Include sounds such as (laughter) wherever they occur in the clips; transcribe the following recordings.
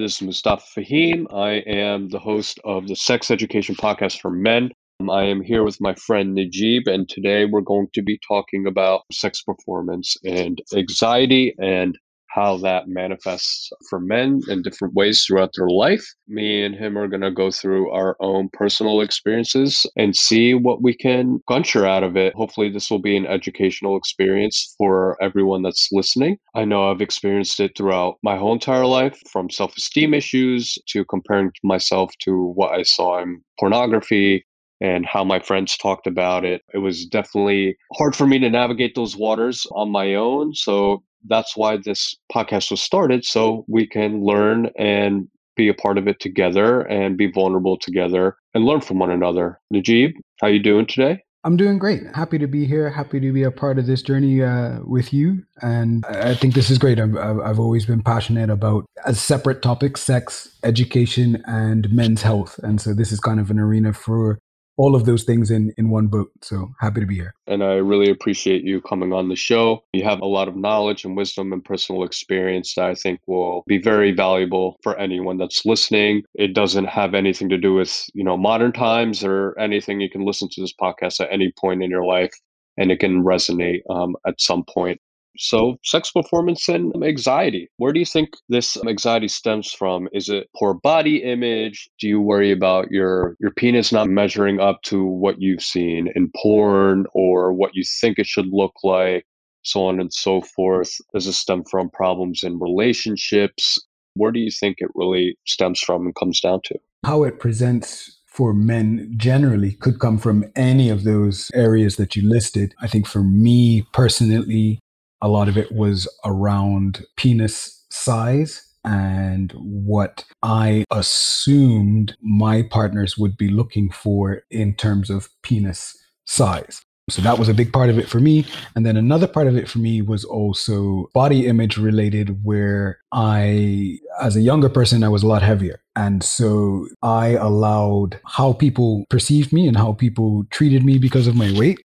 This is Mustafa Fahim. I am the host of the Sex Education Podcast for Men. Um, I am here with my friend Najib, and today we're going to be talking about sex performance and anxiety and how that manifests for men in different ways throughout their life. Me and him are going to go through our own personal experiences and see what we can gunshire out of it. Hopefully, this will be an educational experience for everyone that's listening. I know I've experienced it throughout my whole entire life from self esteem issues to comparing myself to what I saw in pornography and how my friends talked about it. It was definitely hard for me to navigate those waters on my own. So that's why this podcast was started so we can learn and be a part of it together and be vulnerable together and learn from one another. Najib, how you doing today? I'm doing great. Happy to be here. Happy to be a part of this journey uh, with you. And I think this is great. I've, I've always been passionate about a separate topic sex, education, and men's health. And so this is kind of an arena for all of those things in in one boat. So happy to be here. And I really appreciate you coming on the show. You have a lot of knowledge and wisdom and personal experience that I think will be very valuable for anyone that's listening. It doesn't have anything to do with, you know, modern times or anything. You can listen to this podcast at any point in your life and it can resonate um, at some point. So, sex performance and anxiety. Where do you think this anxiety stems from? Is it poor body image? Do you worry about your your penis not measuring up to what you've seen in porn or what you think it should look like? So on and so forth. Does it stem from problems in relationships? Where do you think it really stems from and comes down to? How it presents for men generally could come from any of those areas that you listed. I think for me personally, a lot of it was around penis size and what I assumed my partners would be looking for in terms of penis size. So that was a big part of it for me. And then another part of it for me was also body image related, where I, as a younger person, I was a lot heavier. And so I allowed how people perceived me and how people treated me because of my weight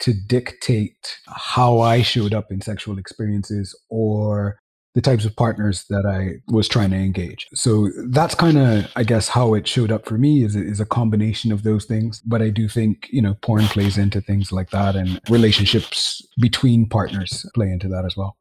to dictate how I showed up in sexual experiences or the types of partners that I was trying to engage. So that's kind of, I guess, how it showed up for me is, is a combination of those things. But I do think, you know, porn plays into things like that and relationships between partners play into that as well.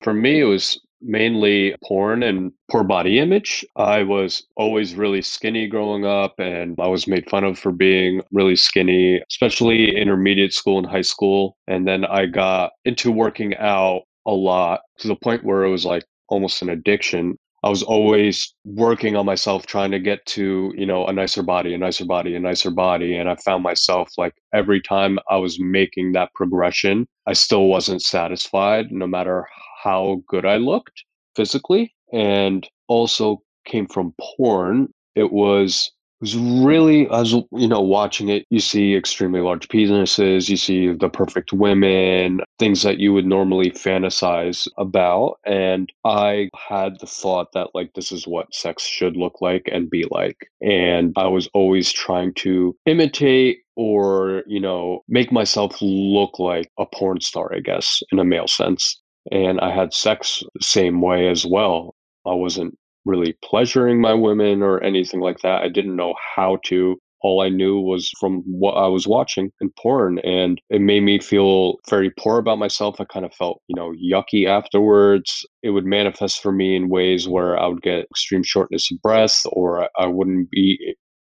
For me, it was mainly porn and poor body image. I was always really skinny growing up and I was made fun of for being really skinny, especially intermediate school and high school. And then I got into working out a lot to the point where it was like almost an addiction. I was always working on myself, trying to get to, you know, a nicer body, a nicer body, a nicer body. And I found myself like every time I was making that progression, I still wasn't satisfied, no matter how good I looked physically and also came from porn. It was it was really as you know watching it you see extremely large penises you see the perfect women things that you would normally fantasize about and i had the thought that like this is what sex should look like and be like and i was always trying to imitate or you know make myself look like a porn star i guess in a male sense and I had sex same way as well. I wasn't really pleasuring my women or anything like that. I didn't know how to. All I knew was from what I was watching in porn, and it made me feel very poor about myself. I kind of felt, you know, yucky afterwards. It would manifest for me in ways where I would get extreme shortness of breath, or I wouldn't be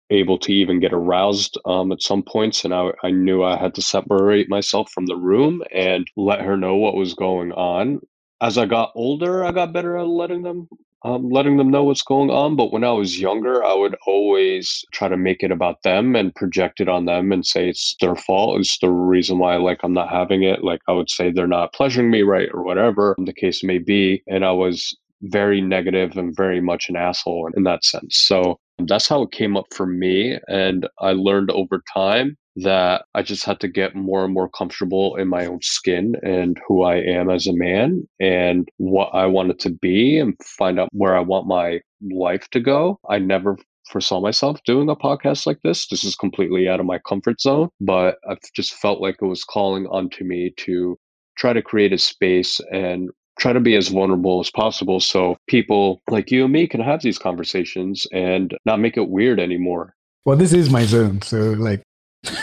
able to even get aroused um, at some points and I, I knew i had to separate myself from the room and let her know what was going on. As i got older i got better at letting them um, letting them know what's going on but when i was younger i would always try to make it about them and project it on them and say it's their fault it's the reason why like i'm not having it like i would say they're not pleasuring me right or whatever the case may be and i was very negative and very much an asshole in that sense so that's how it came up for me. And I learned over time that I just had to get more and more comfortable in my own skin and who I am as a man and what I wanted to be and find out where I want my life to go. I never foresaw myself doing a podcast like this. This is completely out of my comfort zone, but I've just felt like it was calling onto me to try to create a space and try to be as vulnerable as possible so people like you and me can have these conversations and not make it weird anymore. Well, this is my zone. So, like,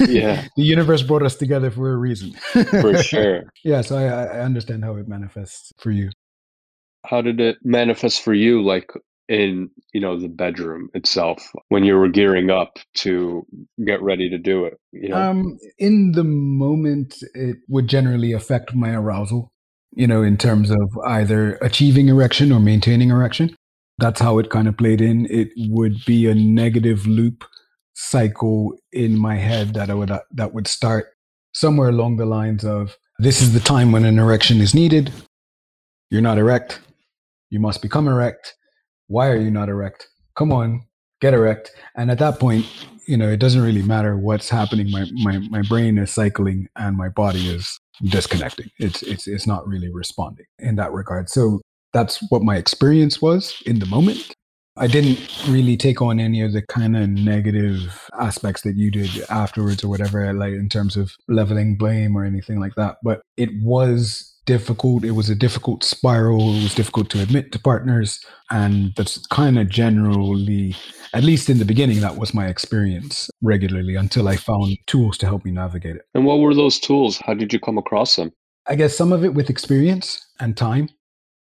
yeah, (laughs) the universe brought us together for a reason. for (laughs) sure. Yeah. So, I, I understand how it manifests for you. How did it manifest for you? Like, in you know the bedroom itself when you were gearing up to get ready to do it you know um in the moment it would generally affect my arousal you know, in terms of either achieving erection or maintaining erection. That's how it kind of played in. It would be a negative loop cycle in my head that I would uh, that would start somewhere along the lines of this is the time when an erection is needed. You're not erect. You must become erect. Why are you not erect? Come on, get erect. And at that point, you know, it doesn't really matter what's happening. My my my brain is cycling and my body is disconnecting. It's it's it's not really responding in that regard. So that's what my experience was in the moment. I didn't really take on any of the kind of negative aspects that you did afterwards or whatever, like in terms of leveling blame or anything like that. But it was difficult. It was a difficult spiral. It was difficult to admit to partners. And that's kind of generally, at least in the beginning, that was my experience regularly until I found tools to help me navigate it. And what were those tools? How did you come across them? I guess some of it with experience and time.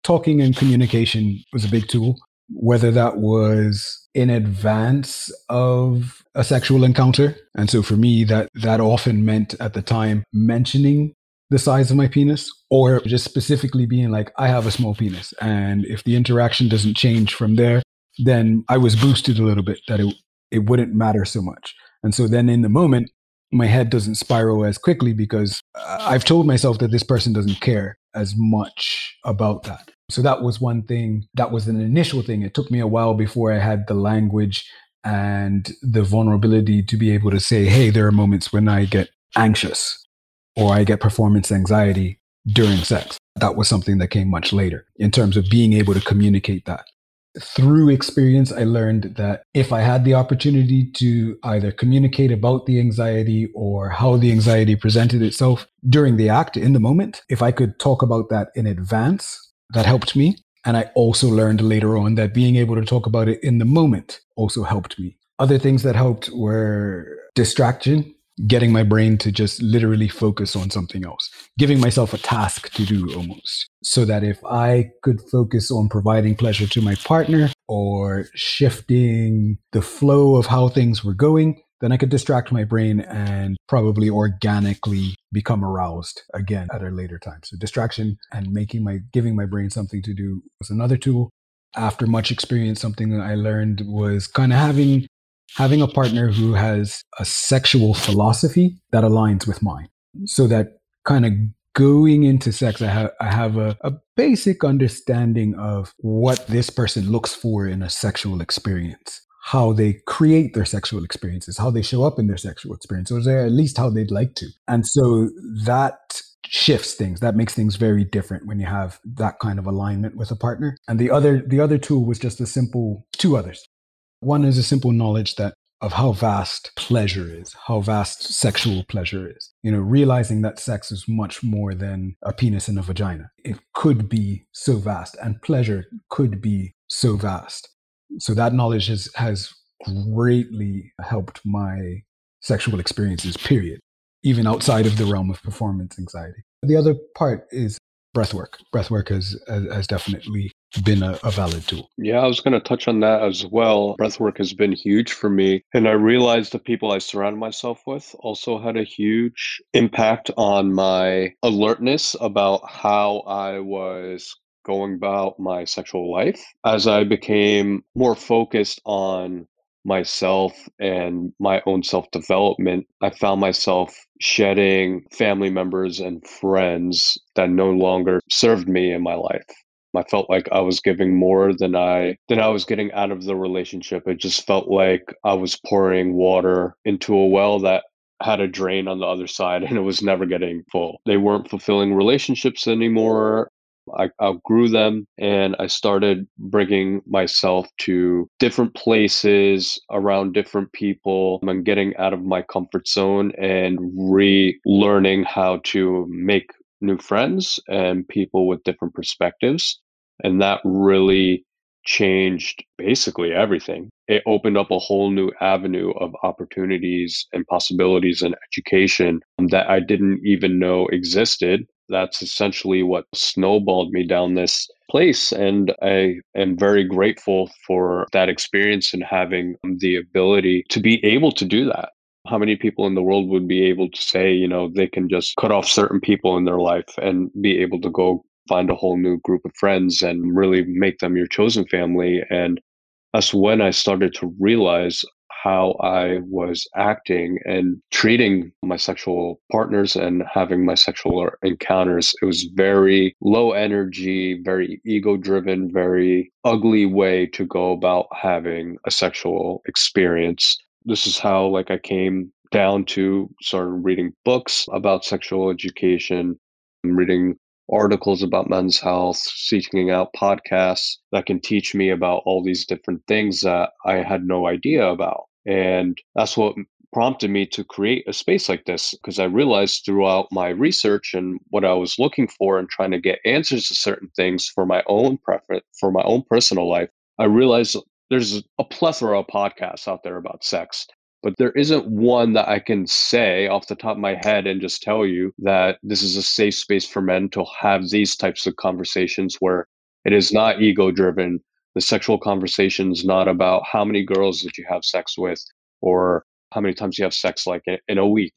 Talking and communication was a big tool, whether that was in advance of a sexual encounter. And so for me, that, that often meant at the time mentioning the size of my penis or just specifically being like, I have a small penis. And if the interaction doesn't change from there, then I was boosted a little bit that it, it wouldn't matter so much. And so then in the moment, my head doesn't spiral as quickly because uh, I've told myself that this person doesn't care as much about that. So that was one thing, that was an initial thing. It took me a while before I had the language and the vulnerability to be able to say, hey, there are moments when I get anxious or I get performance anxiety during sex. That was something that came much later in terms of being able to communicate that. Through experience, I learned that if I had the opportunity to either communicate about the anxiety or how the anxiety presented itself during the act in the moment, if I could talk about that in advance, that helped me. And I also learned later on that being able to talk about it in the moment also helped me. Other things that helped were distraction, getting my brain to just literally focus on something else, giving myself a task to do almost. So that if I could focus on providing pleasure to my partner or shifting the flow of how things were going, then I could distract my brain and probably organically become aroused again at a later time. So distraction and making my giving my brain something to do was another tool. After much experience, something that I learned was kind of having having a partner who has a sexual philosophy that aligns with mine. So that kind of going into sex i have i have a, a basic understanding of what this person looks for in a sexual experience how they create their sexual experiences how they show up in their sexual experience or at least how they'd like to. And so that shifts things. That makes things very different when you have that kind of alignment with a partner. And the other the other tool was just a simple two others one is a simple knowledge that of how vast pleasure is, how vast sexual pleasure is. You know, realizing that sex is much more than a penis and a vagina. It could be so vast, and pleasure could be so vast. So that knowledge has, has greatly helped my sexual experiences, period, even outside of the realm of performance anxiety. The other part is breathwork. Breathwork has, has, has definitely been a, a, valid tool. Yeah, I was going to touch on that as well. Breathwork has been huge for me. And I realized the people I surrounded myself with also had a huge impact on my alertness about how I was going about my sexual life. As I became more focused on myself and my own self development, I found myself shedding family members and friends that no longer served me in my life. I felt like I was giving more than I than I was getting out of the relationship. It just felt like I was pouring water into a well that had a drain on the other side (laughs) and it was never getting full. They weren't fulfilling relationships anymore. I outgrew them and I started bringing myself to different places around different people and getting out of my comfort zone and relearning how to make new friends and people with different perspectives. And that really changed basically everything. It opened up a whole new avenue of opportunities and possibilities in education that I didn't even know existed. That's essentially what snowballed me down this place. And I am very grateful for that experience and having the ability to be able to do that. How many people in the world would be able to say, you know, they can just cut off certain people in their life and be able to go find a whole new group of friends and really make them your chosen family. And that's when I started to realize how I was acting and treating my sexual partners and having my sexual encounters. It was very low energy, very ego driven, very ugly way to go about having a sexual experience. This is how like I came down to started reading books about sexual education, reading articles about men's health, seeking out podcasts that can teach me about all these different things that I had no idea about. And that's what prompted me to create a space like this because I realized throughout my research and what I was looking for and trying to get answers to certain things for my own preference, for my own personal life, I realized there's a plethora of podcasts out there about sex but there isn't one that I can say off the top of my head and just tell you that this is a safe space for men to have these types of conversations where it is not ego driven. The sexual conversation is not about how many girls that you have sex with or how many times you have sex like in a week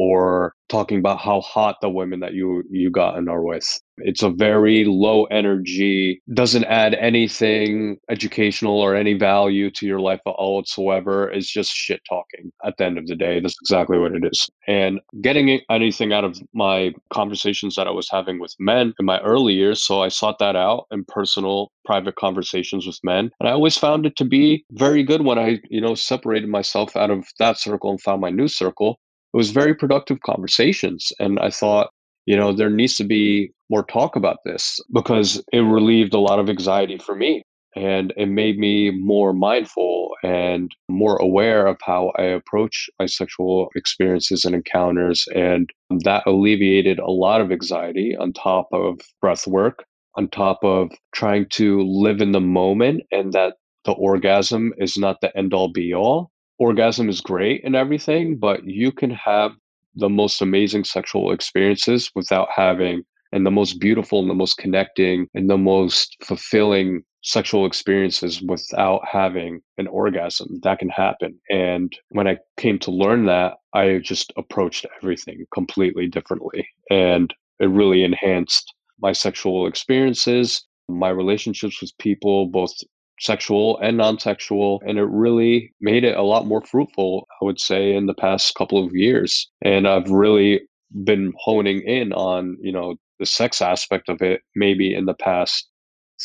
or talking about how hot the women that you you gotten are with. It's a very low energy, doesn't add anything educational or any value to your life at all whatsoever. It's just shit talking at the end of the day. That's exactly what it is. And getting anything out of my conversations that I was having with men in my early years, so I sought that out in personal private conversations with men. And I always found it to be very good when I, you know, separated myself out of that circle and found my new circle it was very productive conversations. And I thought, you know, there needs to be more talk about this because it relieved a lot of anxiety for me. And it made me more mindful and more aware of how I approach my sexual experiences and encounters. And that alleviated a lot of anxiety on top of breath work, on top of trying to live in the moment and that the orgasm is not the end all be all orgasm is great and everything, but you can have the most amazing sexual experiences without having and the most beautiful and the most connecting and the most fulfilling sexual experiences without having an orgasm. That can happen. And when i came to learn that i just approached everything completely differently. And it really enhanced my sexual experiences my relationships with people both sexual and non-sexual and it really made it a lot more fruitful i would say in the past couple of years. And i've really been honing in on you know the sex aspect of it maybe in the past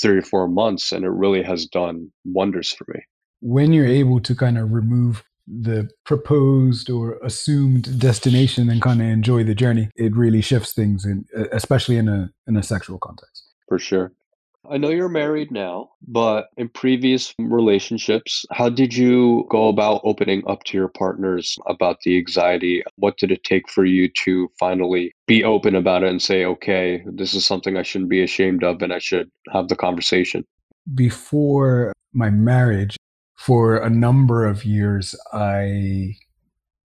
three or four months and it really has done wonders for me. When you're able to kind of remove the proposed or assumed destination and kind of enjoy the journey it really shifts things in especially in a in a sexual context. For sure I know you're married now, but in previous relationships, how did you go about opening up to your partners about the anxiety? What did it take for you to finally be open about it and say, okay, this is something I shouldn't be ashamed of and I should have the conversation? Before my marriage, for a number of years, I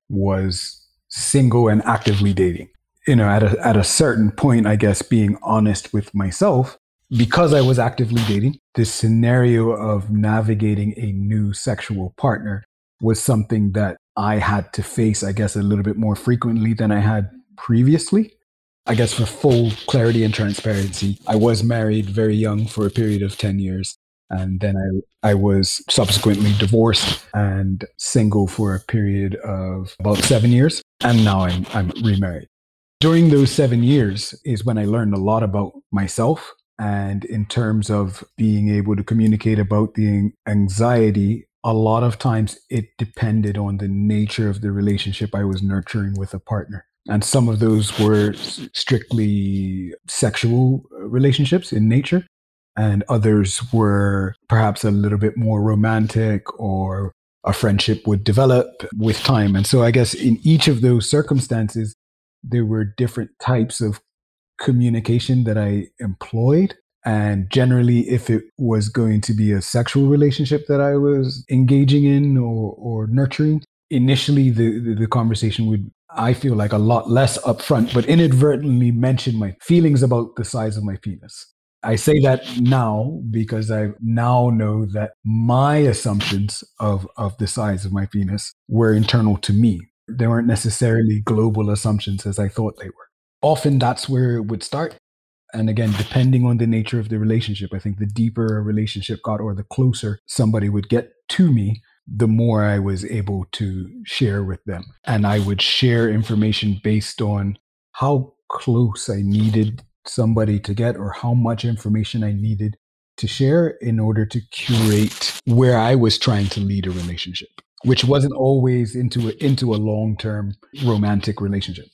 was single and actively dating. You know, at a, at a certain point, I guess being honest with myself because I was actively dating, this scenario of navigating a new sexual partner was something that I had to face, I guess, a little bit more frequently than I had previously. I guess for full clarity and transparency, I was married very young for a period of 10 years. And then I, I was subsequently divorced and single for a period of about seven years. And now I'm, I'm remarried. During those seven years is when I learned a lot about myself and in terms of being able to communicate about the anxiety, a lot of times it depended on the nature of the relationship I was nurturing with a partner. And some of those were strictly sexual uh, relationships in nature, and others were perhaps a little bit more romantic or a friendship would develop with time. And so I guess in each of those circumstances, there were different types of communication that I employed. And generally, if it was going to be a sexual relationship that I was engaging in or, or nurturing, initially the, the, the conversation would, I feel like, a lot less upfront, but inadvertently mention my feelings about the size of my penis. I say that now because I now know that my assumptions of, of the size of my penis were internal to me. They weren't necessarily global assumptions as I thought they were. Often that's where it would start. And again, depending on the nature of the relationship, I think the deeper a relationship got or the closer somebody would get to me, the more I was able to share with them. And I would share information based on how close I needed somebody to get or how much information I needed to share in order to curate where I was trying to lead a relationship, which wasn't always into a, into a long-term romantic relationship.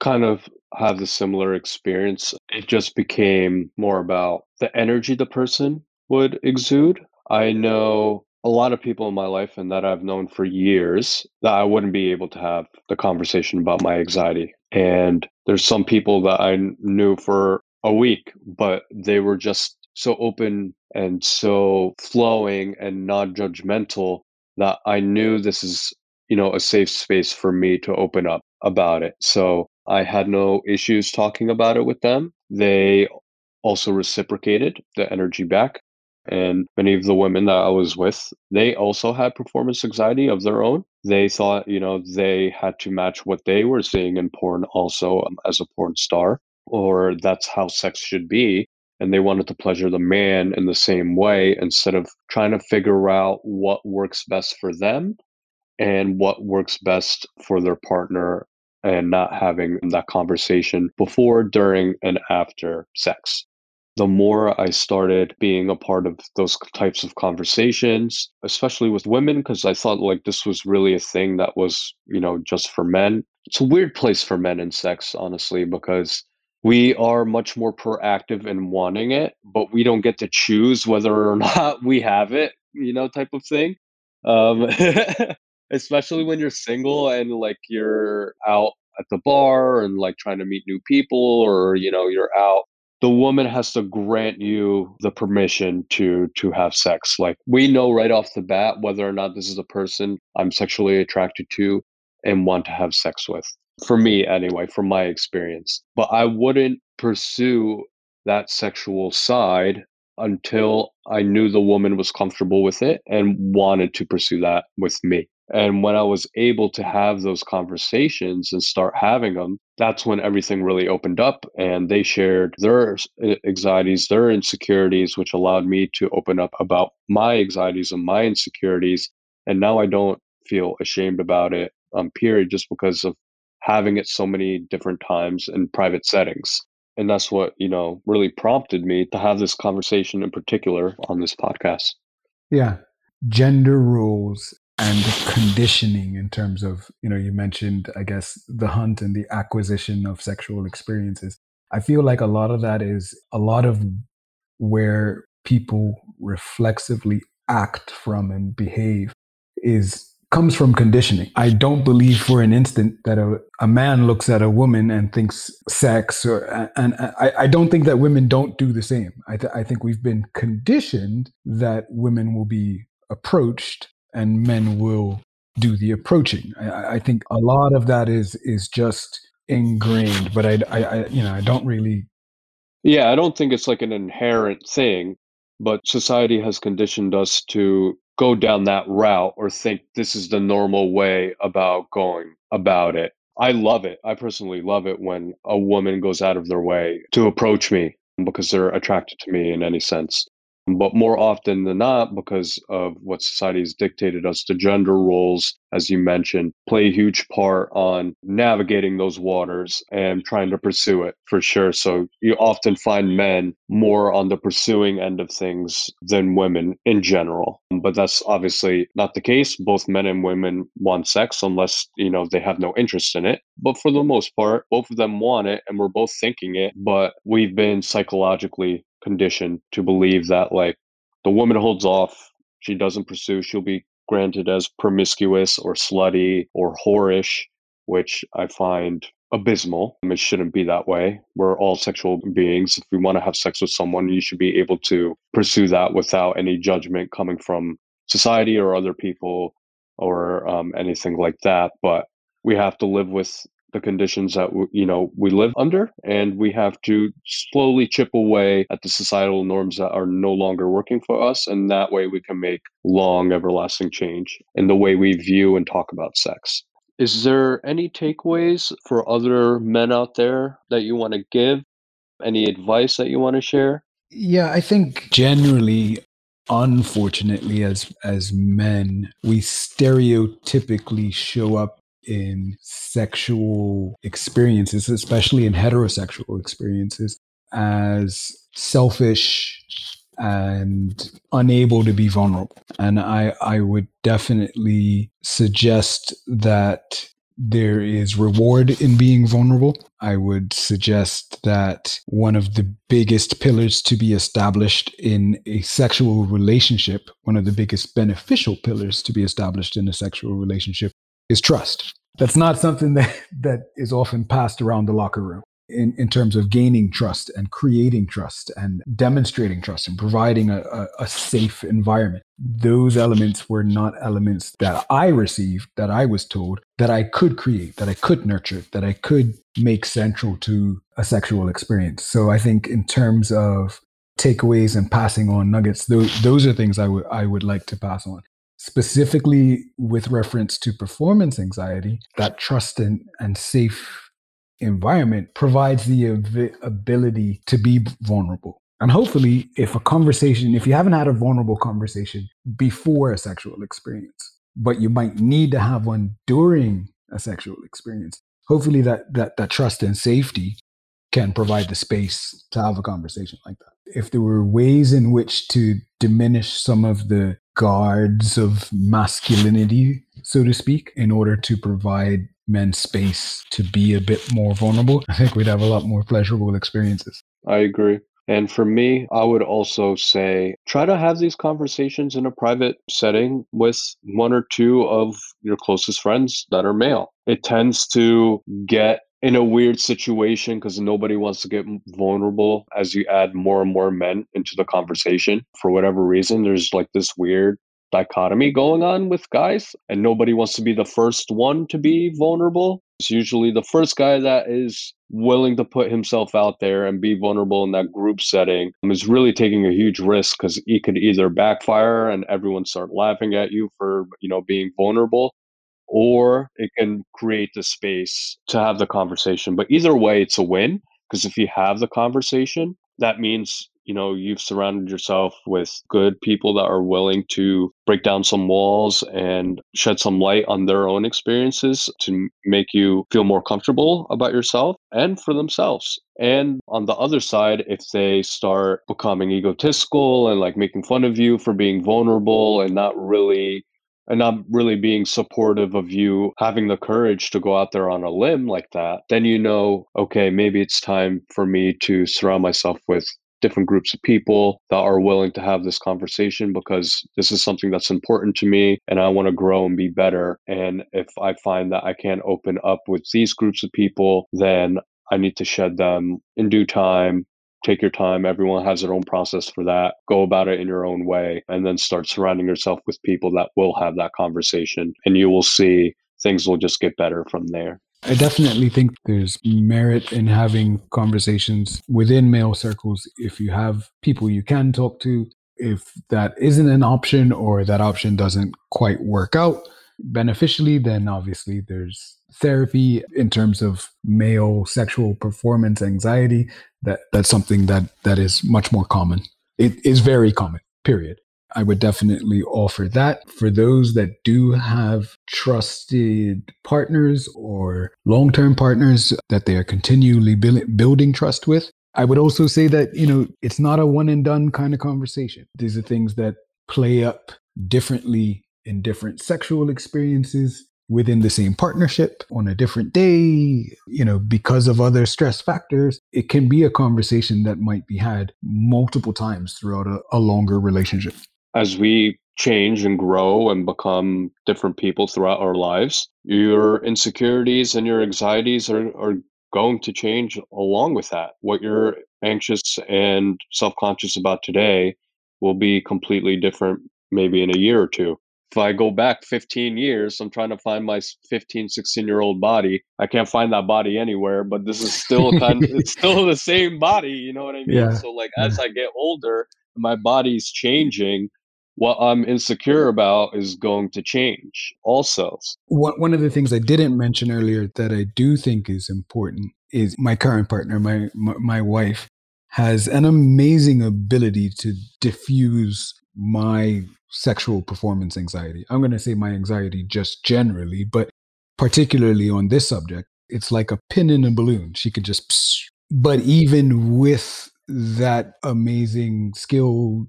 Kind of have the similar experience. It just became more about the energy the person would exude. I know a lot of people in my life and that I've known for years that I wouldn't be able to have the conversation about my anxiety. And there's some people that I knew for a week, but they were just so open and so flowing and non-judgmental that I knew this is, you know, a safe space for me to open up about it. So I had no issues talking about it with them. They also reciprocated the energy back. And many of the women that I was with, they also had performance anxiety of their own. They thought, you know, they had to match what they were seeing in porn also um, as a porn star, or that's how sex should be. And they wanted to pleasure the man in the same way instead of trying to figure out what works best for them and what works best for their partner and not having that conversation before, during, and after sex the more I started being a part of those types of conversations, especially with women, because I thought like this was really a thing that was, you know, just for men. It's a weird place for men in sex, honestly, because we are much more proactive in wanting it, but we don't get to choose whether or (laughs) not we have it, you know, type of thing. Um, (laughs) especially when you're single and like you're out at the bar and like trying to meet new people or, you know, you're out the woman has to grant you the permission to to have sex. Like we know right off the bat whether or not this is a person i'm sexually attracted to and want to have sex with for me anyway from my experience. But i wouldn't pursue that sexual side until i knew the woman was comfortable with it and wanted to pursue that with me and when I was able to have those conversations and start having them, that's when everything really opened up and they shared their anxieties, their insecurities, which allowed me to open up about my anxieties and my insecurities. And now I don't feel ashamed about it, um, period, just because of having it so many different times in private settings. And that's what, you know, really prompted me to have this conversation in particular on this podcast. Yeah. Gender roles and conditioning in terms of you know you mentioned i guess the hunt and the acquisition of sexual experiences. I feel like a lot of that is a lot of where people reflexively act from and behave is comes from conditioning. I don't believe for an instant that a, a man looks at a woman and thinks sex or and uh, I, I don't think that women don't do the same. I, th- I think we've been conditioned that women will be approached and men will do the approaching. I, I think a lot of that is is just ingrained, but I, I, I, you know, I don't really. Yeah, I don't think it's like an inherent thing, but society has conditioned us to go down that route or think this is the normal way about going about it. I love it. I personally love it when a woman goes out of their way to approach me because they're attracted to me in any sense. But more often than not, because of what society has dictated us, the gender roles, as you mentioned, play a huge part on navigating those waters and trying to pursue it for sure. So you often find men more on the pursuing end of things than women in general. But that's obviously not the case. Both men and women want sex unless, you know, they have no interest in it. But for the most part, both of them want it and we're both thinking it, but we've been psychologically conditioned to believe that like the woman holds off, she doesn't pursue, she'll be granted as promiscuous or slutty or whorish, which I find abysmal. It shouldn't be that way. We're all sexual beings. If we want to have sex with someone, you should be able to pursue that without any judgment coming from society or other people or um, anything like that. But we have to live with the conditions that you know we live under and we have to slowly chip away at the societal norms that are no longer working for us and that way we can make long everlasting change in the way we view and talk about sex. Is there any takeaways for other men out there that you want to give? Any advice that you want to share? Yeah i think generally unfortunately as as men we stereotypically show up in sexual experiences, especially in heterosexual experiences, as selfish and unable to be vulnerable. And I, I would definitely suggest that there is reward in being vulnerable. I would suggest that one of the biggest pillars to be established in a sexual relationship, one of the biggest beneficial pillars to be established in a sexual relationship is trust. That's not something that, that is often passed around the locker room in, in terms of gaining trust and creating trust and demonstrating trust and providing a, a, a safe environment. Those elements were not elements that I received, that I was told that I could create, that I could nurture, that I could make central to a sexual experience. So I think in terms of takeaways and passing on nuggets, those, those are things I would I would like to pass on specifically with reference to performance anxiety, that trust and, and safe environment provides the av- ability to be vulnerable. And hopefully, if a conversation, if you haven't had a vulnerable conversation before a sexual experience, but you might need to have one during a sexual experience, hopefully that that that trust and safety can provide the space to have a conversation like that. If there were ways in which to diminish some of the guards of masculinity, so to speak, in order to provide men space to be a bit more vulnerable, I think we'd have a lot more pleasurable experiences. I agree. And for me, I would also say try to have these conversations in a private setting with one or two of your closest friends that are male. It tends to get in a weird situation because nobody wants to get vulnerable as you add more and more men into the conversation. For whatever reason, there's like this weird dichotomy going on with guys, and nobody wants to be the first one to be vulnerable. It's usually the first guy that is willing to put himself out there and be vulnerable in that group setting um, is really taking a huge risk because he could either backfire and everyone start laughing at you for you know being vulnerable or it can create the space to have the conversation. But either way, it's a win because if you have the conversation, that means you know you've surrounded yourself with good people that are willing to break down some walls and shed some light on their own experiences to make you feel more comfortable about yourself and for themselves and on the other side if they start becoming egotistical and like making fun of you for being vulnerable and not really and not really being supportive of you having the courage to go out there on a limb like that, then you know, okay, maybe it's time for me to surround myself with different groups of people that are willing to have this conversation because this is something that's important to me and I want to grow and be better. And if I find that I can't open up with these groups of people, then I need to shed them in due time take your time. Everyone has their own process for that. Go about it in your own way and then start surrounding yourself with people that will have that conversation. And you will see things will just get better from there. I definitely think there's merit in having conversations within male circles if you have people you can talk to. If that isn't an option or that option doesn't quite work out beneficially, then obviously there's therapy in terms of male sexual performance anxiety that that's something that that is much more common. It is very common period. I would definitely offer that. For those that do have trusted partners or long-term partners that they are continually building trust with i would also say that you know it's not a one and done kind of conversation. These are things that play up differently in different sexual experiences within the same partnership on a different day, you know, because of other stress factors, it can be a conversation that might be had multiple times throughout a, a longer relationship. As we change and grow and become different people throughout our lives, your insecurities and your anxieties are, are going to change along with that. What you're anxious and self conscious about today will be completely different maybe in a year or two. If I go back 15 years, I'm trying to find my 15, 16 year old body. I can't find that body anywhere, but this is still (laughs) kind of, it's still the same body. You know what I mean? Yeah. So like as I get older, my body's changing what I'm insecure about is going to change also. One, one of the things I didn't mention earlier that I do think is important is my current partner, my, my, my wife, has an amazing ability to diffuse my sexual performance anxiety. I'm going to say my anxiety just generally, but particularly on this subject, it's like a pin in a balloon. She could just, but even with that amazing skill,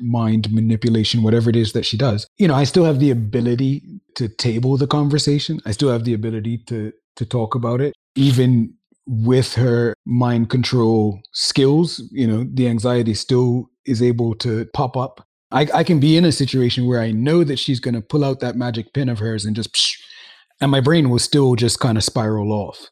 mind manipulation, whatever it is that she does, you know, I still have the ability to table the conversation. I still have the ability to to talk about it, even with her mind control skills. You know, the anxiety still is able to pop up. I, I can be in a situation where I know that she's going to pull out that magic pin of hers and just, psh, and my brain will still just kind of spiral off.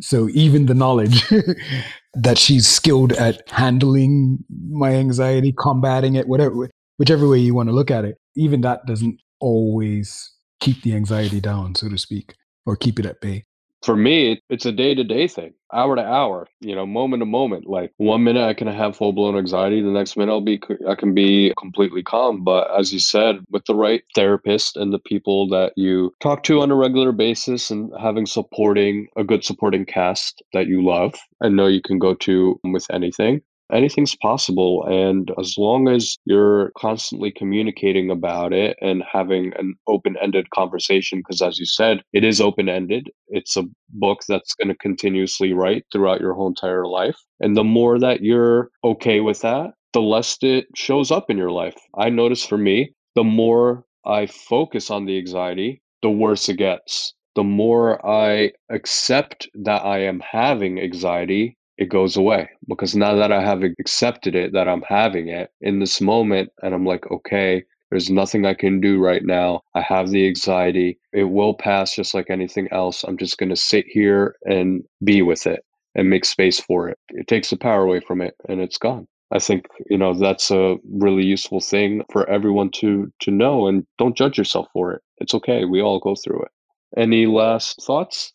So even the knowledge (laughs) that she's skilled at handling my anxiety, combating it, whatever, whichever way you want to look at it, even that doesn't always keep the anxiety down, so to speak, or keep it at bay for me, it's a day to day thing, hour to hour, you know, moment to moment. Like one minute I can have full blown anxiety, the next minute I'll be, I can be completely calm. But as you said, with the right therapist and the people that you talk to on a regular basis and having supporting, a good supporting cast that you love and know you can go to with anything, anything's possible. And as long as you're constantly communicating about it and having an open ended conversation, because as you said, it is open ended, it's a book that's going to continuously write throughout your whole entire life. And the more that you're okay with that, the less it shows up in your life. I notice for me, the more I focus on the anxiety, the worse it gets. The more I accept that I am having anxiety, it goes away because now that I have accepted it, that I'm having it in this moment, and I'm like, okay, there's nothing I can do right now. I have the anxiety. It will pass just like anything else. I'm just going to sit here and be with it and make space for it. It takes the power away from it and it's gone. I think, you know, that's a really useful thing for everyone to to know and don't judge yourself for it. It's okay. We all go through it. Any last thoughts?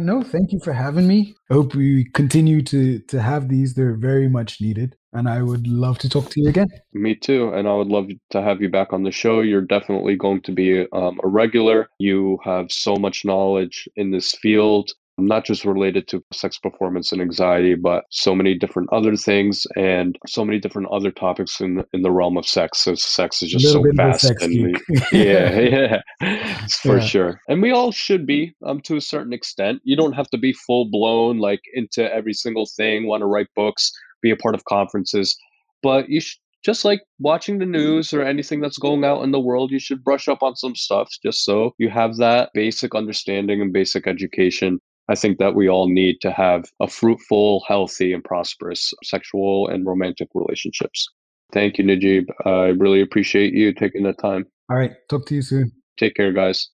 No, thank you for having me. I hope we continue to to have these. They're very much needed, and I would love to talk to you again. Me too, and I would love to have you back on the show. You're definitely going to be um, a regular. You have so much knowledge in this field not just related to sex performance and anxiety, but so many different other things and so many different other topics in in the realm of sex. So sex is just so fast. and (laughs) yeah, yeah, for yeah. sure. And we all should be, um, to a certain extent. You don't have to be full blown like into every single thing. Want to write books, be a part of conferences, but you should just like watching the news or anything that's going out in the world, you should brush up on some stuff just so you have that basic understanding and basic education I think that we all need to have a fruitful, healthy, and prosperous sexual and romantic relationships. Thank you, Najib. I really appreciate you taking the time. All right. Talk to you soon. Take care, guys.